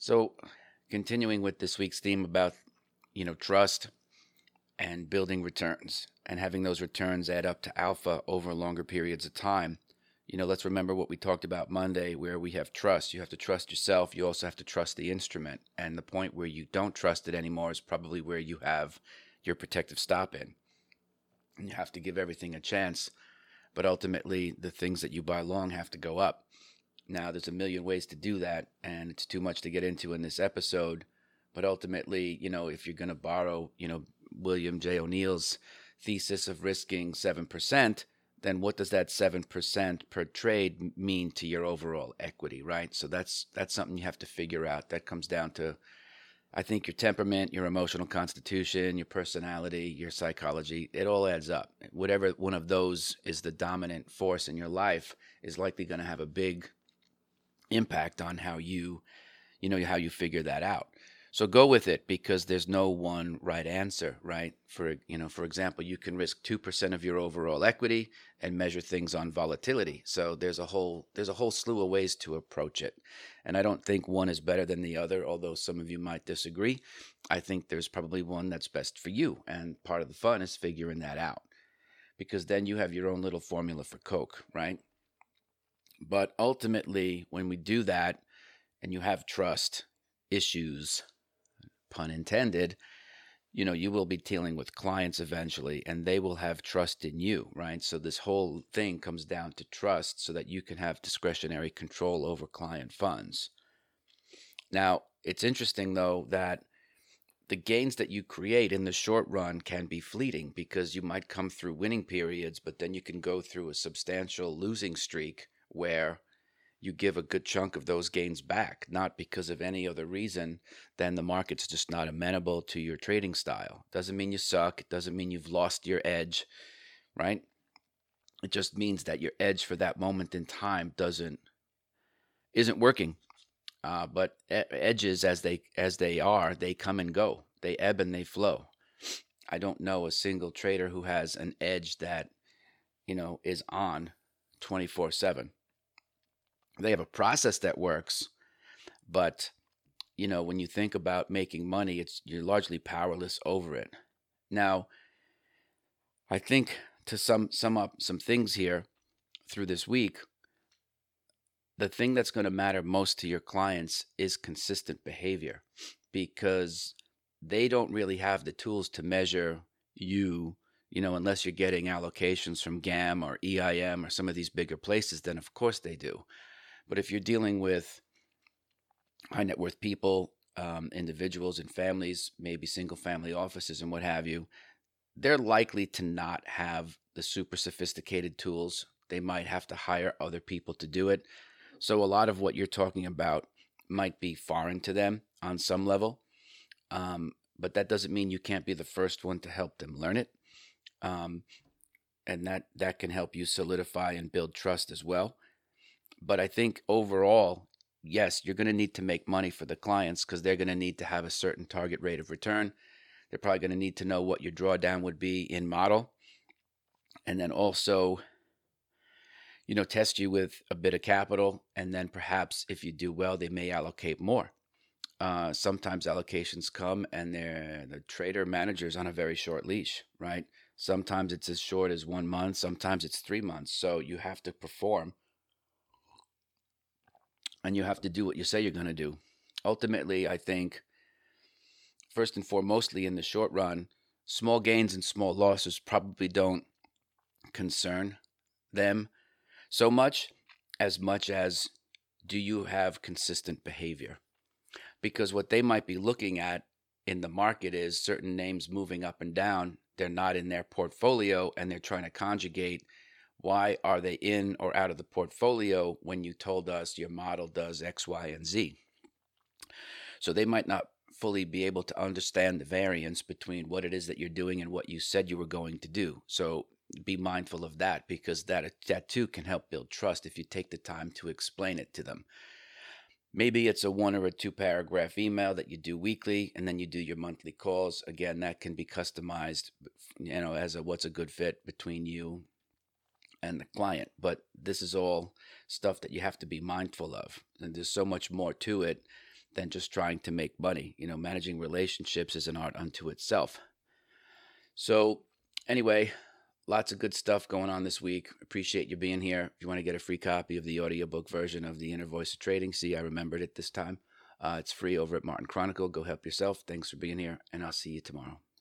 So, continuing with this week's theme about, you know, trust and building returns and having those returns add up to alpha over longer periods of time. You know, let's remember what we talked about Monday where we have trust. You have to trust yourself, you also have to trust the instrument. And the point where you don't trust it anymore is probably where you have your protective stop in. And you have to give everything a chance, but ultimately the things that you buy long have to go up. Now, there's a million ways to do that, and it's too much to get into in this episode. But ultimately, you know, if you're going to borrow, you know, William J. O'Neil's thesis of risking 7%, then what does that 7% per trade mean to your overall equity, right? So that's that's something you have to figure out. That comes down to I think your temperament, your emotional constitution, your personality, your psychology, it all adds up. Whatever one of those is the dominant force in your life is likely going to have a big impact on how you, you know, how you figure that out. So go with it because there's no one right answer, right? For you know, for example, you can risk 2% of your overall equity and measure things on volatility. So there's a whole there's a whole slew of ways to approach it. And I don't think one is better than the other, although some of you might disagree. I think there's probably one that's best for you, and part of the fun is figuring that out. Because then you have your own little formula for Coke, right? But ultimately, when we do that and you have trust issues, pun intended, you know, you will be dealing with clients eventually and they will have trust in you, right? So this whole thing comes down to trust so that you can have discretionary control over client funds. Now, it's interesting though that the gains that you create in the short run can be fleeting because you might come through winning periods, but then you can go through a substantial losing streak where you give a good chunk of those gains back, not because of any other reason than the market's just not amenable to your trading style. Doesn't mean you suck. It doesn't mean you've lost your edge, right? It just means that your edge for that moment in time doesn't isn't working. Uh, but edges, as they as they are, they come and go. They ebb and they flow. I don't know a single trader who has an edge that you know is on 24 7 they have a process that works but you know when you think about making money it's you're largely powerless over it now i think to sum sum up some things here through this week the thing that's going to matter most to your clients is consistent behavior because they don't really have the tools to measure you you know, unless you're getting allocations from GAM or EIM or some of these bigger places, then of course they do. But if you're dealing with high net worth people, um, individuals and families, maybe single family offices and what have you, they're likely to not have the super sophisticated tools. They might have to hire other people to do it. So a lot of what you're talking about might be foreign to them on some level. Um, but that doesn't mean you can't be the first one to help them learn it um, and that that can help you solidify and build trust as well. But I think overall, yes, you're going to need to make money for the clients because they're going to need to have a certain target rate of return. They're probably going to need to know what your drawdown would be in model, and then also, you know, test you with a bit of capital, and then perhaps if you do well, they may allocate more. Uh, sometimes allocations come and they're the trader managers on a very short leash, right? Sometimes it's as short as one month, sometimes it's three months. So you have to perform and you have to do what you say you're going to do. Ultimately, I think, first and foremostly in the short run, small gains and small losses probably don't concern them so much as much as do you have consistent behavior? Because what they might be looking at in the market is certain names moving up and down they're not in their portfolio and they're trying to conjugate why are they in or out of the portfolio when you told us your model does X, Y, and Z. So they might not fully be able to understand the variance between what it is that you're doing and what you said you were going to do. So be mindful of that because that that too can help build trust if you take the time to explain it to them. Maybe it's a one or a two paragraph email that you do weekly and then you do your monthly calls. Again, that can be customized, you know, as a what's a good fit between you and the client. But this is all stuff that you have to be mindful of. And there's so much more to it than just trying to make money. You know, managing relationships is an art unto itself. So, anyway, lots of good stuff going on this week. Appreciate you being here. If you want to get a free copy of the audiobook version of The Inner Voice of Trading, see, I remembered it this time. Uh, it's free over at Martin Kronicle. Go help yourself. Thanks for being here, and I'll see you tomorrow.